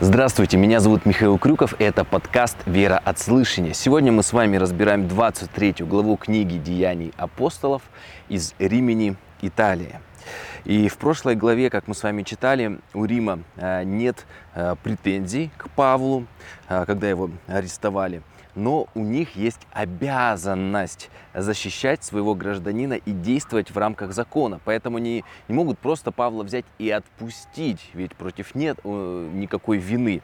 Здравствуйте, меня зовут Михаил Крюков, и это подкаст «Вера от слышания». Сегодня мы с вами разбираем 23 главу книги «Деяний апостолов» из Римени, Италия. И в прошлой главе, как мы с вами читали, у Рима э, нет э, претензий к Павлу, э, когда его арестовали – но у них есть обязанность защищать своего гражданина и действовать в рамках закона. Поэтому они не могут просто Павла взять и отпустить, ведь против нет э, никакой вины.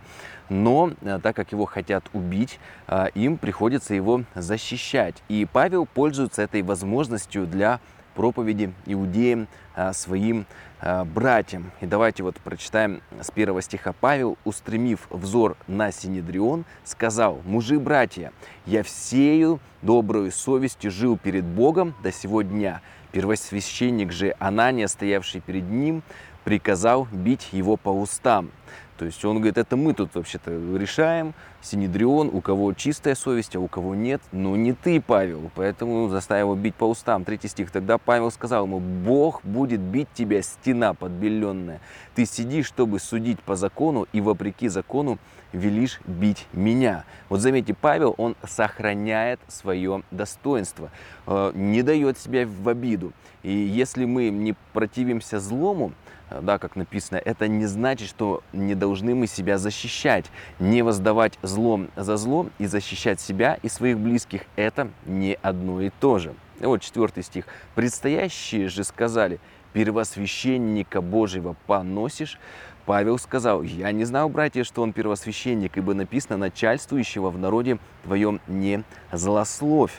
Но э, так как его хотят убить, э, им приходится его защищать. И Павел пользуется этой возможностью для проповеди иудеям своим Э, братьям. И давайте вот прочитаем с первого стиха. Павел, устремив взор на Синедрион, сказал, «Мужи, братья, я всею добрую совестью жил перед Богом до сего дня. Первосвященник же Анания, стоявший перед ним, приказал бить его по устам. То есть он говорит, это мы тут вообще-то решаем, Синедрион, у кого чистая совесть, а у кого нет, но не ты, Павел, поэтому заставил бить по устам. Третий стих. Тогда Павел сказал ему, Бог будет бить тебя, стена подбеленная. Ты сидишь, чтобы судить по закону, и вопреки закону велишь бить меня. Вот заметьте, Павел, он сохраняет свое достоинство, э, не дает себя в обиду. И если мы не противимся злому, да, как написано, это не значит, что не должны мы себя защищать. Не воздавать злом за зло и защищать себя и своих близких – это не одно и то же. вот четвертый стих. «Предстоящие же сказали, первосвященника Божьего поносишь, Павел сказал, «Я не знал, братья, что он первосвященник, ибо написано, начальствующего в народе твоем не злословь».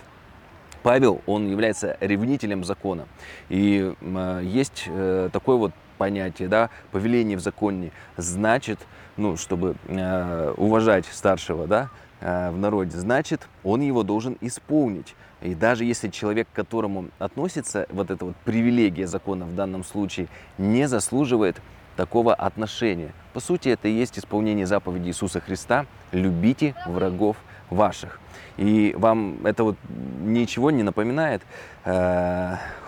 Павел, он является ревнителем закона. И э, есть э, такой вот понятие, да, повеление в законе, значит, ну, чтобы э, уважать старшего, да, э, в народе, значит, он его должен исполнить. И даже если человек, к которому относится вот эта вот привилегия закона в данном случае, не заслуживает такого отношения. По сути, это и есть исполнение заповеди Иисуса Христа «любите врагов ваших». И вам это вот ничего не напоминает.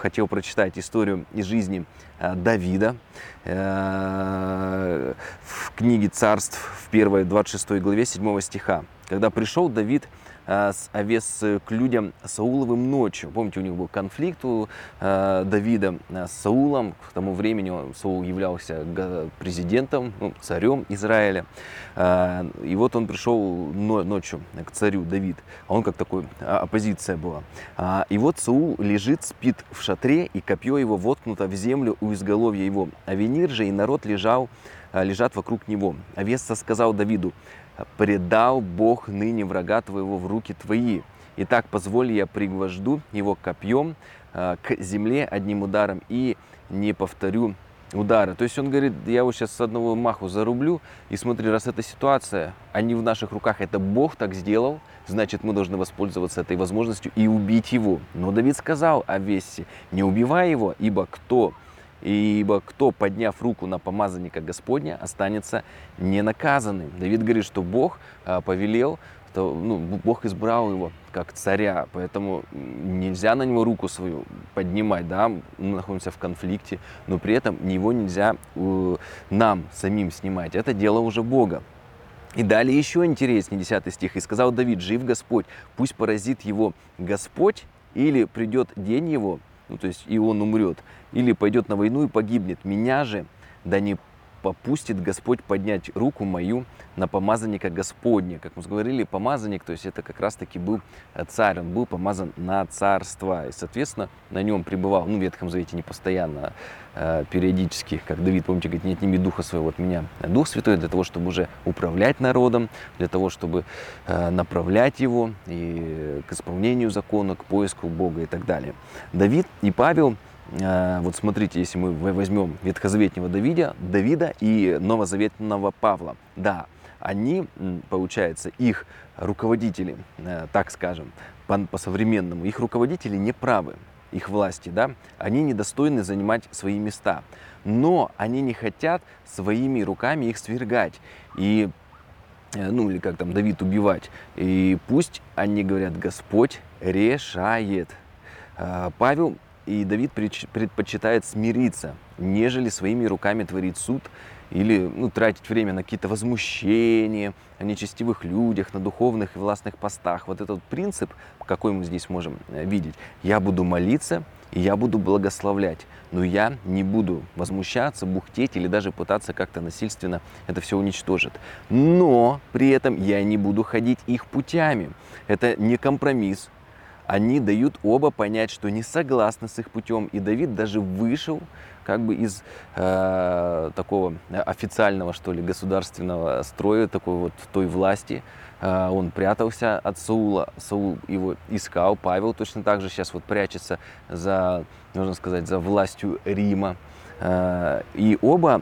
Хотел прочитать историю из жизни э, Давида э, в книге «Царств» в 1 26 главе 7 стиха. Когда пришел Давид с овес к людям Сауловым ночью. Помните, у них был конфликт у э, Давида с Саулом. К тому времени Саул являлся президентом, ну, царем Израиля. Э, и вот он пришел ночью к царю Давид. А он как такой, а, оппозиция была. А, и вот Саул лежит, спит в шатре, и копье его воткнуто в землю у изголовья его. А Венир же и народ лежал, лежат вокруг него. Авеса сказал Давиду, предал Бог ныне врага твоего в руки твои. Итак, позволь я пригвожду его копьем э, к земле одним ударом и не повторю удара. То есть он говорит, я его сейчас с одного маху зарублю, и смотри, раз эта ситуация, они в наших руках, это Бог так сделал, значит, мы должны воспользоваться этой возможностью и убить его. Но Давид сказал о Вессе, не убивай его, ибо кто Ибо кто, подняв руку на помазанника Господня, останется ненаказанным. Давид говорит, что Бог а, повелел, что, ну, Бог избрал его как царя, поэтому нельзя на него руку свою поднимать, да, мы находимся в конфликте, но при этом его нельзя нам самим снимать, это дело уже Бога. И далее еще интереснее, 10 стих. «И сказал Давид, жив Господь, пусть поразит его Господь, или придет день его, ну, то есть и он умрет, или пойдет на войну и погибнет. Меня же да не попустит Господь поднять руку мою на помазанника Господня. Как мы говорили, помазанник, то есть это как раз-таки был э, царь, он был помазан на царство. И, соответственно, на нем пребывал, ну, в Ветхом Завете не постоянно, а периодически, как Давид, помните, говорит, не отними духа своего от меня. Дух Святой для того, чтобы уже управлять народом, для того, чтобы э, направлять его и к исполнению закона, к поиску Бога и так далее. Давид и Павел Э, вот смотрите, если мы возьмем ветхозаветнего Давида, Давида и новозаветного Павла, да, они, получается, их руководители, э, так скажем, по-современному, их руководители не правы, их власти, да, они недостойны занимать свои места, но они не хотят своими руками их свергать и э, ну или как там Давид убивать. И пусть они говорят, Господь решает. Павел и Давид предпочитает смириться, нежели своими руками творить суд или ну, тратить время на какие-то возмущения, о нечестивых людях, на духовных и властных постах. Вот этот принцип, какой мы здесь можем э, видеть. Я буду молиться, и я буду благословлять. Но я не буду возмущаться, бухтеть или даже пытаться как-то насильственно это все уничтожить. Но при этом я не буду ходить их путями. Это не компромисс, они дают оба понять, что не согласны с их путем. И Давид даже вышел как бы из э, такого официального, что ли, государственного строя, такой вот той власти. Э, он прятался от Саула, Саул его искал, Павел точно так же сейчас вот прячется за, можно сказать, за властью Рима. Э, и оба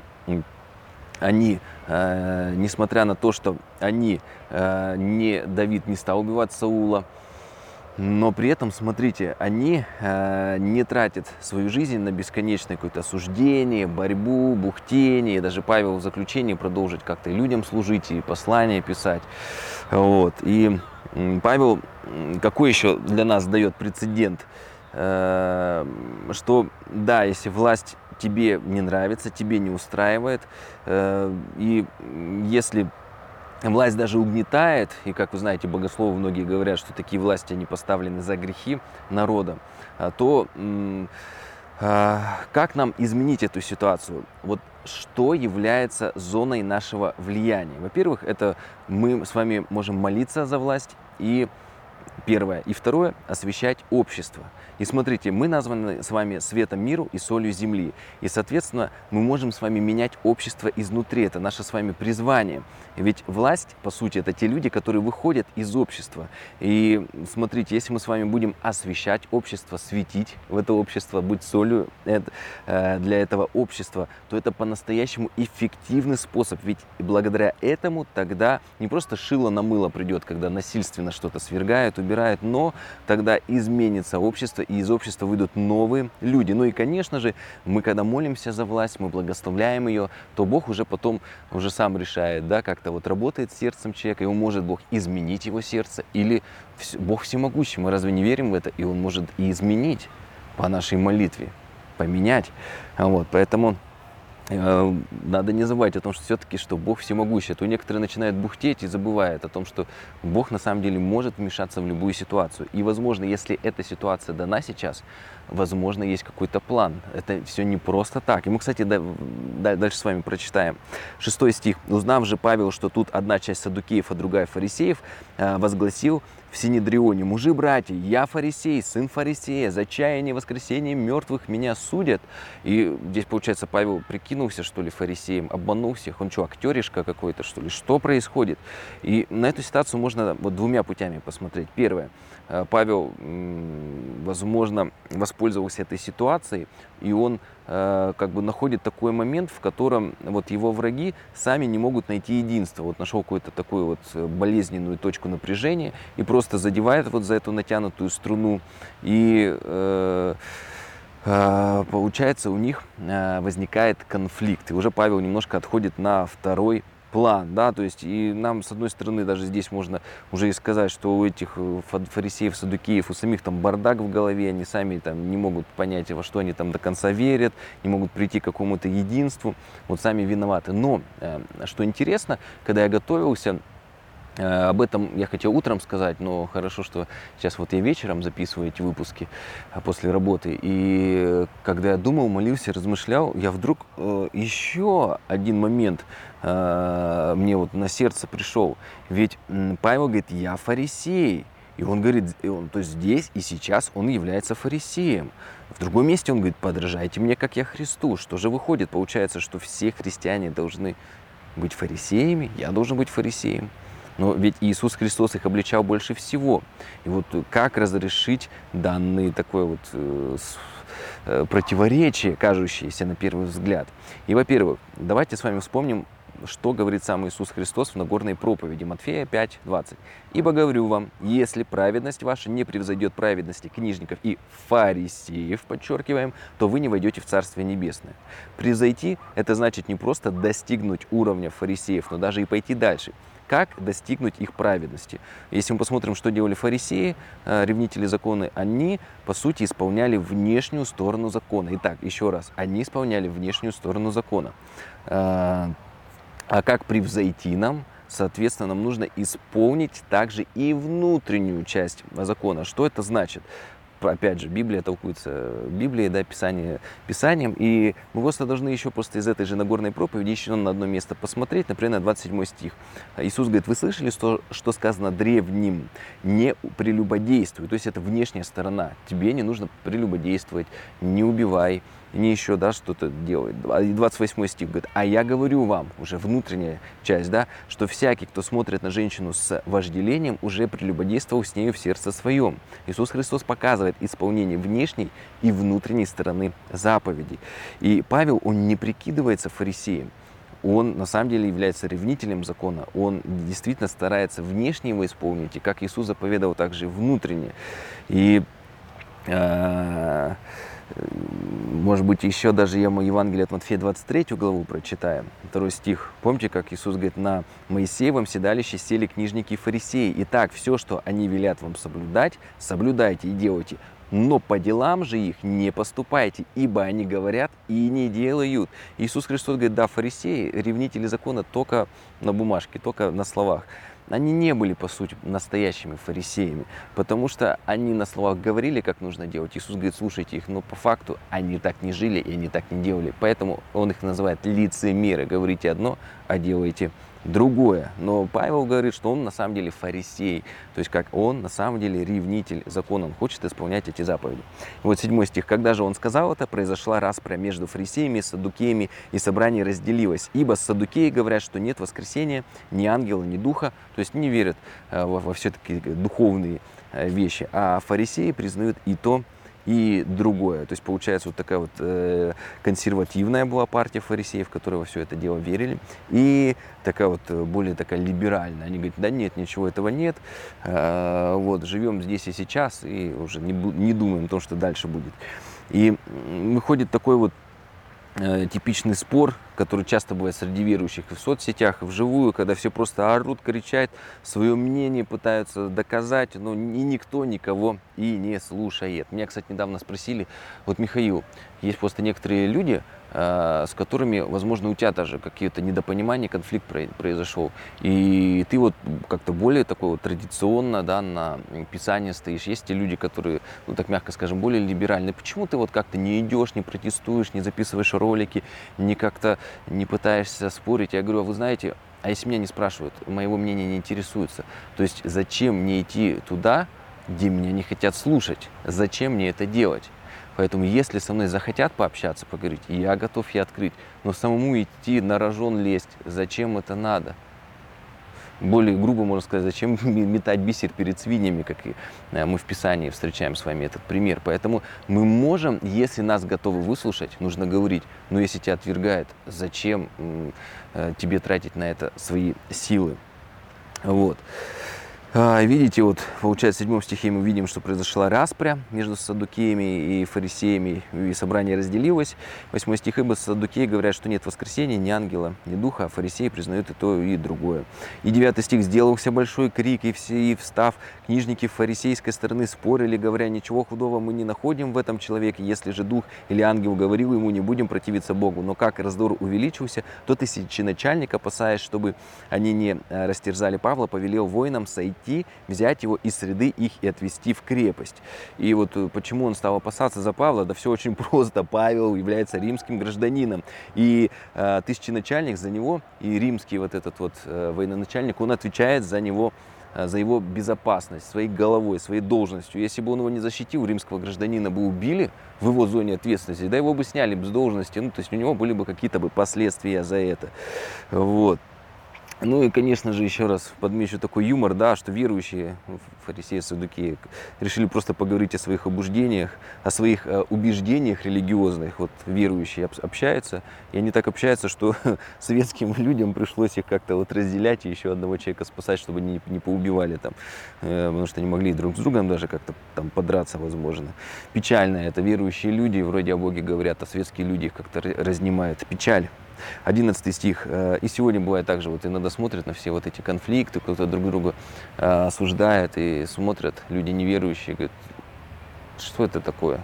они, э, несмотря на то, что они, э, не, Давид не стал убивать Саула, но при этом, смотрите, они э, не тратят свою жизнь на бесконечное какое-то осуждение, борьбу, бухтение. Даже Павел в заключении продолжить как-то людям служить и послания писать. Вот. И Павел какой еще для нас дает прецедент? Э, что да, если власть тебе не нравится, тебе не устраивает, э, и если власть даже угнетает, и, как вы знаете, богословы многие говорят, что такие власти, они поставлены за грехи народа, а, то а, как нам изменить эту ситуацию? Вот что является зоной нашего влияния? Во-первых, это мы с вами можем молиться за власть и первое. И второе, освещать общество. И смотрите, мы названы с вами светом миру и солью земли. И, соответственно, мы можем с вами менять общество изнутри. Это наше с вами призвание. Ведь власть, по сути, это те люди, которые выходят из общества. И смотрите, если мы с вами будем освещать общество, светить в это общество, быть солью э, для этого общества, то это по-настоящему эффективный способ. Ведь благодаря этому тогда не просто шило на мыло придет, когда насильственно что-то свергают, убирают, но тогда изменится общество, и из общества выйдут новые люди. Ну и, конечно же, мы когда молимся за власть, мы благословляем ее, то Бог уже потом уже сам решает, да, как-то вот работает сердцем человека, и он может Бог изменить его сердце, или Бог всемогущий, мы разве не верим в это, и он может и изменить по нашей молитве, поменять. Вот, поэтому надо не забывать о том, что все-таки, что Бог всемогущий. А то некоторые начинают бухтеть и забывают о том, что Бог на самом деле может вмешаться в любую ситуацию. И, возможно, если эта ситуация дана сейчас, возможно, есть какой-то план. Это все не просто так. И мы, кстати, дальше с вами прочитаем. Шестой стих. «Узнав же Павел, что тут одна часть садукеев, а другая фарисеев, э, возгласил в Синедрионе, мужи, братья, я фарисей, сын фарисея, за чаяние воскресения мертвых меня судят. И здесь, получается, Павел прикинулся, что ли, фарисеем, обманул всех. Он что, актеришка какой-то, что ли? Что происходит? И на эту ситуацию можно вот двумя путями посмотреть. Первое. Э, Павел, возможно, воспользовался этой ситуацией, и он э, как бы находит такой момент, в котором вот его враги сами не могут найти единство. Вот нашел какую-то такую вот э, болезненную точку напряжения и просто задевает вот за эту натянутую струну. И э, получается у них возникает конфликт. И уже Павел немножко отходит на второй план, да, то есть и нам, с одной стороны, даже здесь можно уже и сказать, что у этих э, фарисеев, садукеев, у самих там бардак в голове, они сами там не могут понять, во что они там до конца верят, не могут прийти к какому-то единству, вот сами виноваты. Но, э, что интересно, когда я готовился, Э, об этом я хотел утром сказать, но хорошо, что сейчас вот я вечером записываю эти выпуски э, после работы. И когда я думал, молился, размышлял, я вдруг э, еще один момент мне вот на сердце пришел. Ведь Павел говорит, я фарисей. И он говорит, он, то есть здесь и сейчас он является фарисеем. В другом месте он говорит, подражайте мне, как я Христу. Что же выходит? Получается, что все христиане должны быть фарисеями, я должен быть фарисеем. Но ведь Иисус Христос их обличал больше всего. И вот как разрешить данные такое вот э, э, противоречие, кажущееся на первый взгляд? И, во-первых, давайте с вами вспомним что говорит сам Иисус Христос в Нагорной проповеди, Матфея 5, 20. «Ибо говорю вам, если праведность ваша не превзойдет праведности книжников и фарисеев, подчеркиваем, то вы не войдете в Царствие Небесное». Превзойти – это значит не просто достигнуть уровня фарисеев, но даже и пойти дальше – как достигнуть их праведности. Если мы посмотрим, что делали фарисеи, э, ревнители закона, они, по сути, исполняли внешнюю сторону закона. Итак, еще раз, они исполняли внешнюю сторону закона. Э, а как превзойти нам? Соответственно, нам нужно исполнить также и внутреннюю часть закона. Что это значит? Опять же, Библия толкуется Библией, да, Писание Писанием, и мы просто должны еще просто из этой же Нагорной проповеди еще на одно место посмотреть, например, на 27 стих. Иисус говорит, вы слышали, что, что сказано древним, не прелюбодействуй, то есть это внешняя сторона, тебе не нужно прелюбодействовать, не убивай, не еще, да, что-то делает. И 28 стих говорит, а я говорю вам, уже внутренняя часть, да, что всякий, кто смотрит на женщину с вожделением, уже прелюбодействовал с нею в сердце своем. Иисус Христос показывает исполнение внешней и внутренней стороны заповедей. И Павел, он не прикидывается фарисеем он на самом деле является ревнителем закона, он действительно старается внешне его исполнить, и как Иисус заповедовал, также внутренне. И э, может быть, еще даже я Евангелие от Матфея 23 главу прочитаем, второй стих. Помните, как Иисус говорит, на Моисеевом седалище сели книжники и фарисеи. Итак, все, что они велят вам соблюдать, соблюдайте и делайте. Но по делам же их не поступайте, ибо они говорят и не делают. Иисус Христос говорит, да, фарисеи, ревнители закона только на бумажке, только на словах они не были, по сути, настоящими фарисеями, потому что они на словах говорили, как нужно делать. Иисус говорит, слушайте их, но по факту они так не жили и они так не делали. Поэтому он их называет лицемеры. Говорите одно, а делаете другое. Но Павел говорит, что он на самом деле фарисей, то есть как он на самом деле ревнитель закона, он хочет исполнять эти заповеди. Вот седьмой стих. Когда же он сказал это, произошла распря между фарисеями и саддукеями, и собрание разделилось. Ибо саддукеи говорят, что нет воскресения ни ангела, ни духа, то есть не верят э, во, во все такие духовные э, вещи. А фарисеи признают и то, и другое. То есть получается вот такая вот э, консервативная была партия фарисеев, которые во все это дело верили, и такая вот э, более такая либеральная. Они говорят, да нет, ничего этого нет, э, вот живем здесь и сейчас и уже не, не думаем о том, что дальше будет. И выходит такой вот типичный спор, который часто бывает среди верующих и в соцсетях, и вживую, когда все просто орут, кричат, свое мнение пытаются доказать, но и никто никого и не слушает. Меня, кстати, недавно спросили, вот, Михаил, есть просто некоторые люди, Э, с которыми, возможно, у тебя даже какие-то недопонимания, конфликт произошел. И ты вот как-то более такой вот традиционно да, на Писание стоишь. Есть те люди, которые, ну так мягко скажем, более либеральные. Почему ты вот как-то не идешь, не протестуешь, не записываешь ролики, не как-то не пытаешься спорить? Я говорю, а вы знаете, а если меня не спрашивают, моего мнения не интересуются, то есть зачем мне идти туда, где меня не хотят слушать? Зачем мне это делать? Поэтому, если со мной захотят пообщаться, поговорить, я готов и открыть. Но самому идти на рожон лезть, зачем это надо? Более грубо можно сказать, зачем метать бисер перед свиньями, как и э, мы в Писании встречаем с вами этот пример. Поэтому мы можем, если нас готовы выслушать, нужно говорить. Но если тебя отвергают, зачем э, тебе тратить на это свои силы? Вот. А, видите, вот получается в седьмом стихе мы видим, что произошла распря между садукеями и фарисеями, и собрание разделилось. Восьмой стих, ибо садукеи говорят, что нет воскресения, ни ангела, ни духа, а фарисеи признают и то, и другое. И девятый стих, сделался большой крик, и все, и встав, книжники фарисейской стороны спорили, говоря, ничего худого мы не находим в этом человеке, если же дух или ангел говорил ему, не будем противиться Богу. Но как раздор увеличился, то тысяченачальник, опасаясь, чтобы они не э, растерзали Павла, повелел воинам сойти прийти, взять его из среды их и отвести в крепость. И вот э, почему он стал опасаться за Павла, да все очень просто. Павел является римским гражданином. И э, тысяченачальник за него, и римский вот этот вот э, военачальник, он отвечает за него э, за его безопасность, своей головой, своей должностью. Если бы он его не защитил, римского гражданина бы убили в его зоне ответственности, да его бы сняли бы с должности, ну, то есть у него были бы какие-то бы последствия за это. Вот. Ну и, конечно же, еще раз подмечу такой юмор, да, что верующие, фарисеи, садуки, решили просто поговорить о своих обуждениях, о своих э, убеждениях религиозных. Вот верующие общаются, и они так общаются, что советским людям пришлось их как-то вот разделять и еще одного человека спасать, чтобы они не поубивали там, э, потому что они могли друг с другом даже как-то там подраться, возможно. Печально это верующие люди, вроде о Боге говорят, а советские люди их как-то разнимают. Печаль. 11 стих. «Э, и сегодня бывает так же, вот иногда смотрят на все вот эти конфликты, кто-то друг друга э, осуждает и смотрят люди неверующие, говорят, что это такое?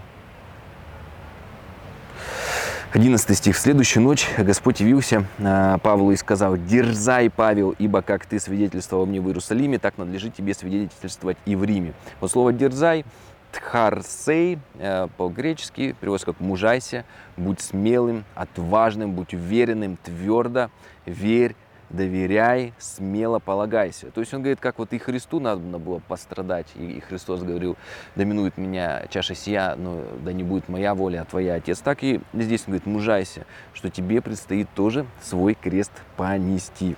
11 стих. «В следующую ночь Господь явился э, Павлу и сказал, «Дерзай, Павел, ибо как ты свидетельствовал мне в Иерусалиме, так надлежит тебе свидетельствовать и в Риме». Вот слово «дерзай» Тхарсей э, по-гречески переводится как «мужайся», «будь смелым», «отважным», «будь уверенным», «твердо», «верь», доверяй, смело полагайся. То есть он говорит, как вот и Христу надо было пострадать, и Христос говорил, доминует меня чаша сия, но да не будет моя воля, а твоя, Отец. Так и здесь он говорит, мужайся, что тебе предстоит тоже свой крест понести.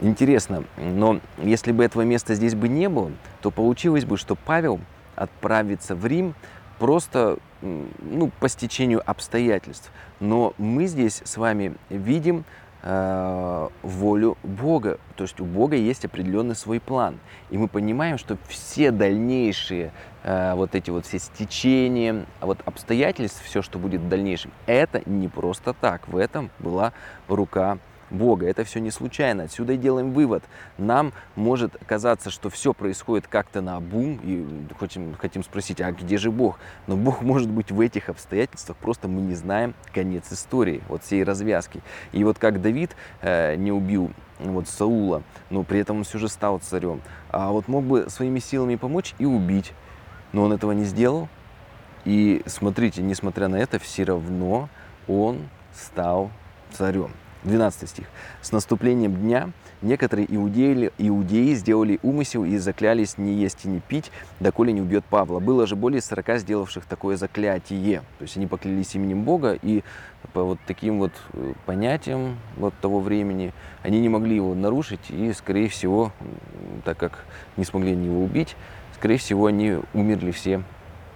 Интересно, но если бы этого места здесь бы не было, то получилось бы, что Павел отправиться в Рим просто ну, по стечению обстоятельств. Но мы здесь с вами видим э, волю Бога. То есть у Бога есть определенный свой план. И мы понимаем, что все дальнейшие э, вот эти вот все стечения, вот обстоятельств, все, что будет в дальнейшем, это не просто так. В этом была рука Бога. Это все не случайно. Отсюда и делаем вывод. Нам может казаться, что все происходит как-то на бум, и хотим, хотим спросить, а где же Бог? Но Бог может быть в этих обстоятельствах, просто мы не знаем конец истории, вот всей развязки. И вот как Давид э, не убил вот Саула, но при этом он все же стал царем, а вот мог бы своими силами помочь и убить, но он этого не сделал. И смотрите, несмотря на это, все равно он стал царем. 12 стих. «С наступлением дня некоторые иудеи, иудеи сделали умысел и заклялись не есть и не пить, доколе не убьет Павла. Было же более 40 сделавших такое заклятие». То есть они поклялись именем Бога, и по вот таким вот э, понятиям вот того времени они не могли его нарушить, и, скорее всего, так как не смогли его убить, скорее всего, они умерли все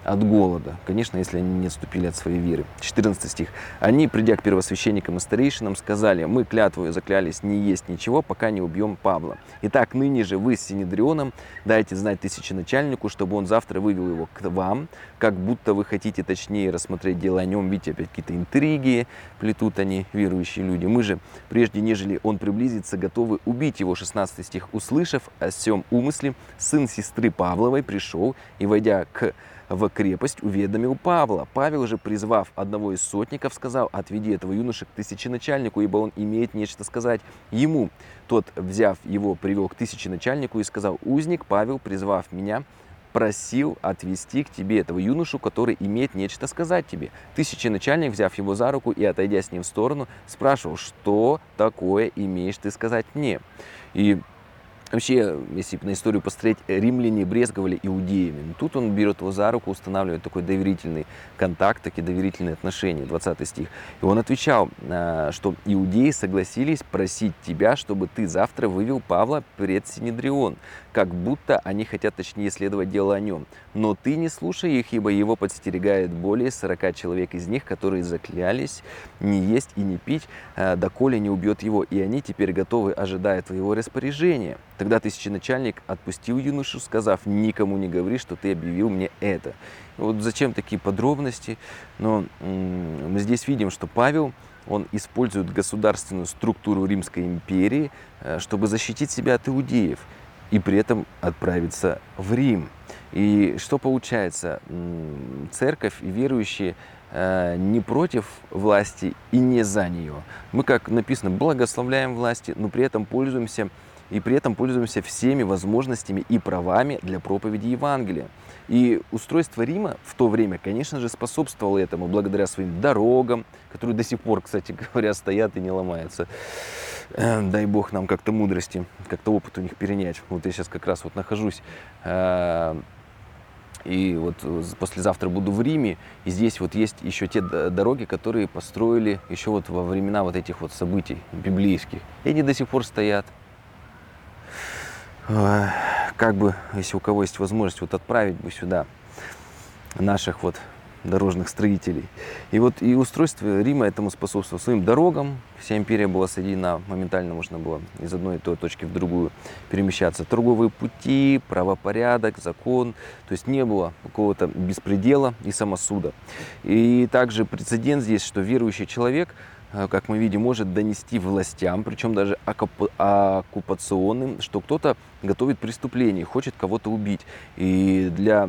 от голода. Конечно, если они не отступили от своей веры. 14 стих. Они, придя к первосвященникам и старейшинам, сказали, мы клятвою заклялись не есть ничего, пока не убьем Павла. Итак, ныне же вы с Синедрионом дайте знать тысяченачальнику, чтобы он завтра вывел его к вам, как будто вы хотите точнее рассмотреть дело о нем, видите, опять какие-то интриги плетут они, верующие люди. Мы же, прежде нежели он приблизится, готовы убить его. 16 стих. Услышав о всем умысле, сын сестры Павловой пришел и, войдя к в крепость, уведомил Павла. Павел же, призвав одного из сотников, сказал, отведи этого юноша к тысяченачальнику, ибо он имеет нечто сказать ему. Тот, взяв его, привел к тысяченачальнику и сказал, узник Павел, призвав меня, просил отвести к тебе этого юношу, который имеет нечто сказать тебе. Тысяченачальник, взяв его за руку и отойдя с ним в сторону, спрашивал, что такое имеешь ты сказать мне? И Вообще, если на историю посмотреть, римляне брезговали иудеями. Но тут он берет его за руку, устанавливает такой доверительный контакт, такие доверительные отношения, 20 стих. И он отвечал, а, что иудеи согласились просить тебя, чтобы ты завтра вывел Павла пред Синедрион, как будто они хотят точнее исследовать дело о нем. Но ты не слушай их, ибо его подстерегает более 40 человек из них, которые заклялись не есть и не пить, а, доколе не убьет его. И они теперь готовы, ожидая твоего распоряжения. Тогда тысяченачальник отпустил юношу, сказав, никому не говори, что ты объявил мне это. Вот зачем такие подробности? Но мы здесь видим, что Павел, он использует государственную структуру Римской империи, э, чтобы защитить себя от иудеев и при этом отправиться в Рим. И что получается? Церковь и верующие э, не против власти и не за нее. Мы, как написано, благословляем власти, но при этом пользуемся и при этом пользуемся всеми возможностями и правами для проповеди Евангелия. И устройство Рима в то время, конечно же, способствовало этому благодаря своим дорогам, которые до сих пор, кстати говоря, стоят и не ломаются. Э, дай бог нам как-то мудрости, как-то опыт у них перенять. Вот я сейчас как раз вот нахожусь э, и вот послезавтра буду в Риме, и здесь вот есть еще те дороги, которые построили еще вот во времена вот этих вот событий библейских. И они до сих пор стоят. Как бы, если у кого есть возможность, вот отправить бы сюда наших вот дорожных строителей. И вот и устройство Рима этому способствовало своим дорогам. Вся империя была соединена, моментально можно было из одной той точки в другую перемещаться. Торговые пути, правопорядок, закон. То есть не было какого-то беспредела и самосуда. И также прецедент здесь, что верующий человек – как мы видим, может донести властям, причем даже оккупационным, что кто-то готовит преступление, хочет кого-то убить. И для,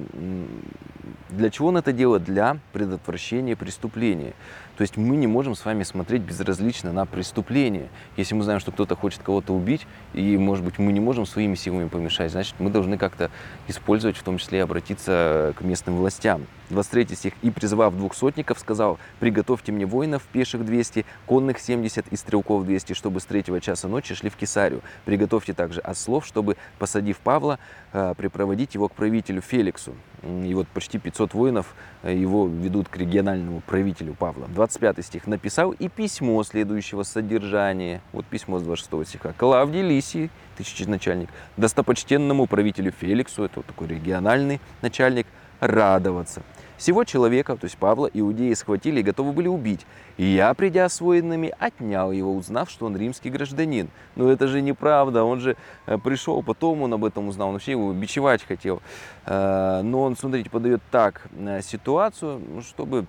для чего он это делает? Для предотвращения преступления. То есть мы не можем с вами смотреть безразлично на преступление. Если мы знаем, что кто-то хочет кого-то убить, и, может быть, мы не можем своими силами помешать, значит, мы должны как-то использовать, в том числе и обратиться к местным властям. 23 стих. «И, призвав двух сотников, сказал, приготовьте мне воинов, пеших 200, конных 70 и стрелков 200, чтобы с третьего часа ночи шли в Кесарию. Приготовьте также ослов, чтобы, посадив Павла, э, припроводить его к правителю Феликсу». И вот почти 500 воинов э, его ведут к региональному правителю Павла. 25 стих. «Написал и письмо следующего содержания». Вот письмо с 26 стиха. «Клавдий Лисий, тысяченачальник, достопочтенному правителю Феликсу». Это вот такой региональный начальник – радоваться. Всего человека, то есть Павла, иудеи схватили и готовы были убить. И я, придя с воинами, отнял его, узнав, что он римский гражданин. Но это же неправда, он же э, пришел, потом он об этом узнал, он вообще его бичевать хотел. Э, но он, смотрите, подает так э, ситуацию, ну, чтобы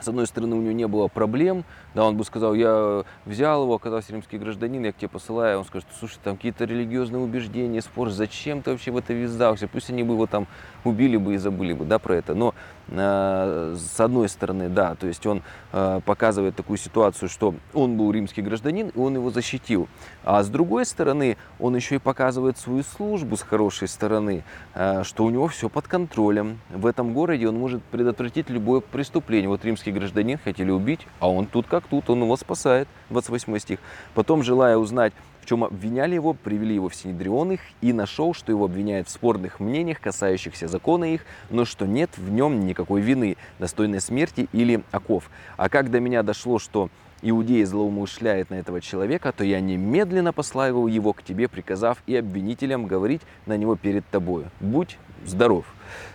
с одной стороны, у него не было проблем, да, он бы сказал, я взял его, оказался римский гражданин, я к тебе посылаю, он скажет, слушай, там какие-то религиозные убеждения, спор, зачем ты вообще в это ввязался, пусть они бы его там убили бы и забыли бы, да, про это, но с одной стороны, да, то есть он э, показывает такую ситуацию, что он был римский гражданин, и он его защитил, а с другой стороны, он еще и показывает свою службу с хорошей стороны, э, что у него все под контролем, в этом городе он может предотвратить любое преступление, вот римский гражданин хотели убить, а он тут как тут, он его спасает, 28 стих, потом, желая узнать, в чем обвиняли его, привели его в Синедрион их и нашел, что его обвиняют в спорных мнениях, касающихся закона их, но что нет в нем никакой вины, достойной смерти или оков. А как до меня дошло, что Иудеи злоумышляет на этого человека, то я немедленно послал его к тебе, приказав и обвинителям говорить на него перед тобою. Будь здоров.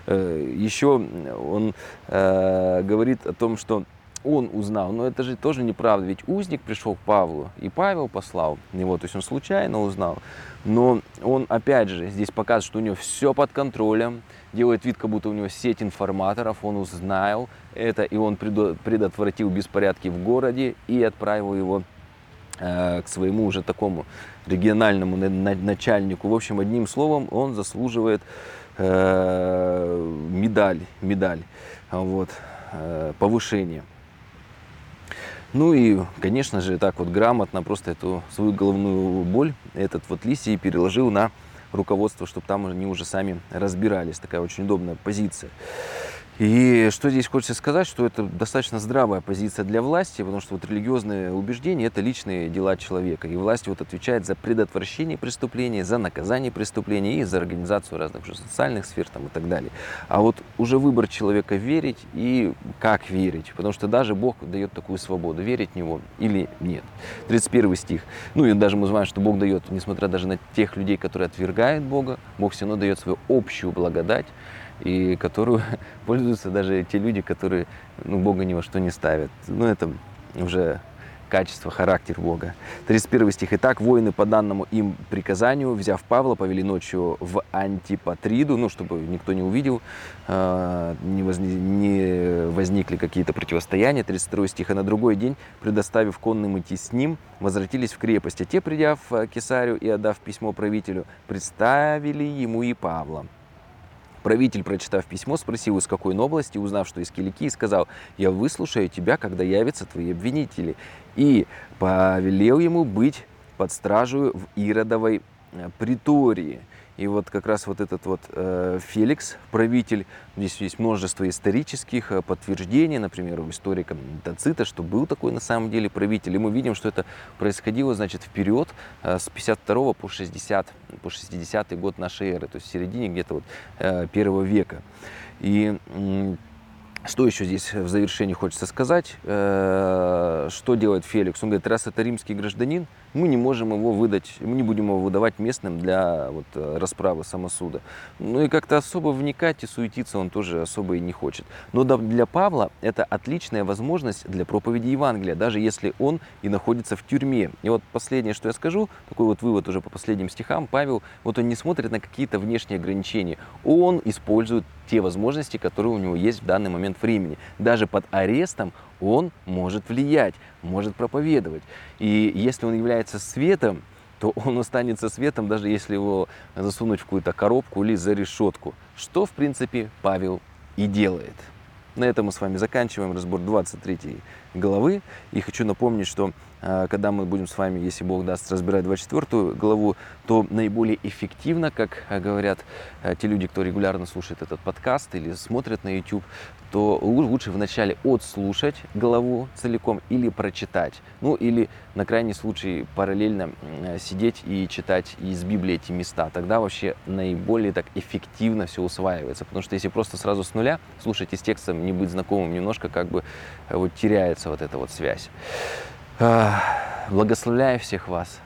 Э, Еще он э, говорит о том, что он узнал. Но это же тоже неправда, ведь узник пришел к Павлу, и Павел послал его, то есть он случайно узнал. Но он, опять же, здесь показывает, что у него все под контролем, делает вид, как будто у него сеть информаторов, он узнал это, и он предотвратил беспорядки в городе и отправил его э, к своему уже такому региональному начальнику. В общем, одним словом, он заслуживает э, медаль, медаль вот, э, повышения. Ну и, конечно же, так вот грамотно просто эту свою головную боль, этот вот Лисий переложил на руководство, чтобы там они уже сами разбирались. Такая очень удобная позиция. И что здесь хочется сказать, что это достаточно здравая позиция для власти, потому что вот религиозные убеждения – это личные дела человека. И власть вот отвечает за предотвращение преступлений, за наказание преступлений и за организацию разных уже социальных сфер там, и так далее. А вот уже выбор человека верить и как верить, потому что даже Бог дает такую свободу, верить в Него или нет. 31 стих. Ну и даже мы знаем, что Бог дает, несмотря даже на тех людей, которые отвергают Бога, Бог все равно дает свою общую благодать, и которую пользуются даже те люди, которые ну, Бога ни во что не ставят. Ну, это уже качество, характер Бога. 31 стих. «Итак, воины по данному им приказанию, взяв Павла, повели ночью в Антипатриду, ну, чтобы никто не увидел, э, не, возни, не возникли какие-то противостояния». 32 стих. «А на другой день, предоставив конным идти с ним, возвратились в крепость. А те, придя в Кесарию и отдав письмо правителю, представили ему и Павла». Правитель, прочитав письмо, спросил, из какой области, узнав, что из Киликии, сказал, «Я выслушаю тебя, когда явятся твои обвинители». И повелел ему быть под стражу в Иродовой э, притории – и вот как раз вот этот вот э, Феликс, правитель, здесь есть множество исторических э, подтверждений, например, у историка Тацита, что был такой на самом деле правитель. И мы видим, что это происходило, значит, вперед э, с 52 по 60, по 60 год нашей эры, то есть в середине где-то вот э, первого века. И Что еще здесь в завершении хочется сказать? Э, что делает Феликс? Он говорит, раз это римский гражданин, мы не можем его выдать, мы не будем его выдавать местным для вот, э, расправы самосуда. Ну и как-то особо вникать и суетиться он тоже особо и не хочет. Но для Павла это отличная возможность для проповеди Евангелия, даже если он и находится в тюрьме. И вот последнее, что я скажу, такой вот вывод уже по последним стихам, Павел, вот он не смотрит на какие-то внешние ограничения, он использует те возможности, которые у него есть в данный момент времени. Даже под арестом он может влиять, может проповедовать. И если он является светом, то он останется светом, даже если его засунуть в какую-то коробку или за решетку, что, в принципе, Павел и делает. На этом мы с вами заканчиваем разбор 23 главы. И хочу напомнить, что а, когда мы будем с вами, если Бог даст, разбирать 24 главу, то наиболее эффективно, как говорят а, те люди, кто регулярно слушает этот подкаст или смотрят на YouTube, то лучше вначале отслушать главу целиком или прочитать. Ну или на крайний случай параллельно сидеть и читать из Библии эти места. Тогда вообще наиболее так эффективно все усваивается. Потому что если просто сразу с нуля слушать из текста, не быть знакомым, немножко как бы вот теряется вот эта вот связь. Благословляю всех вас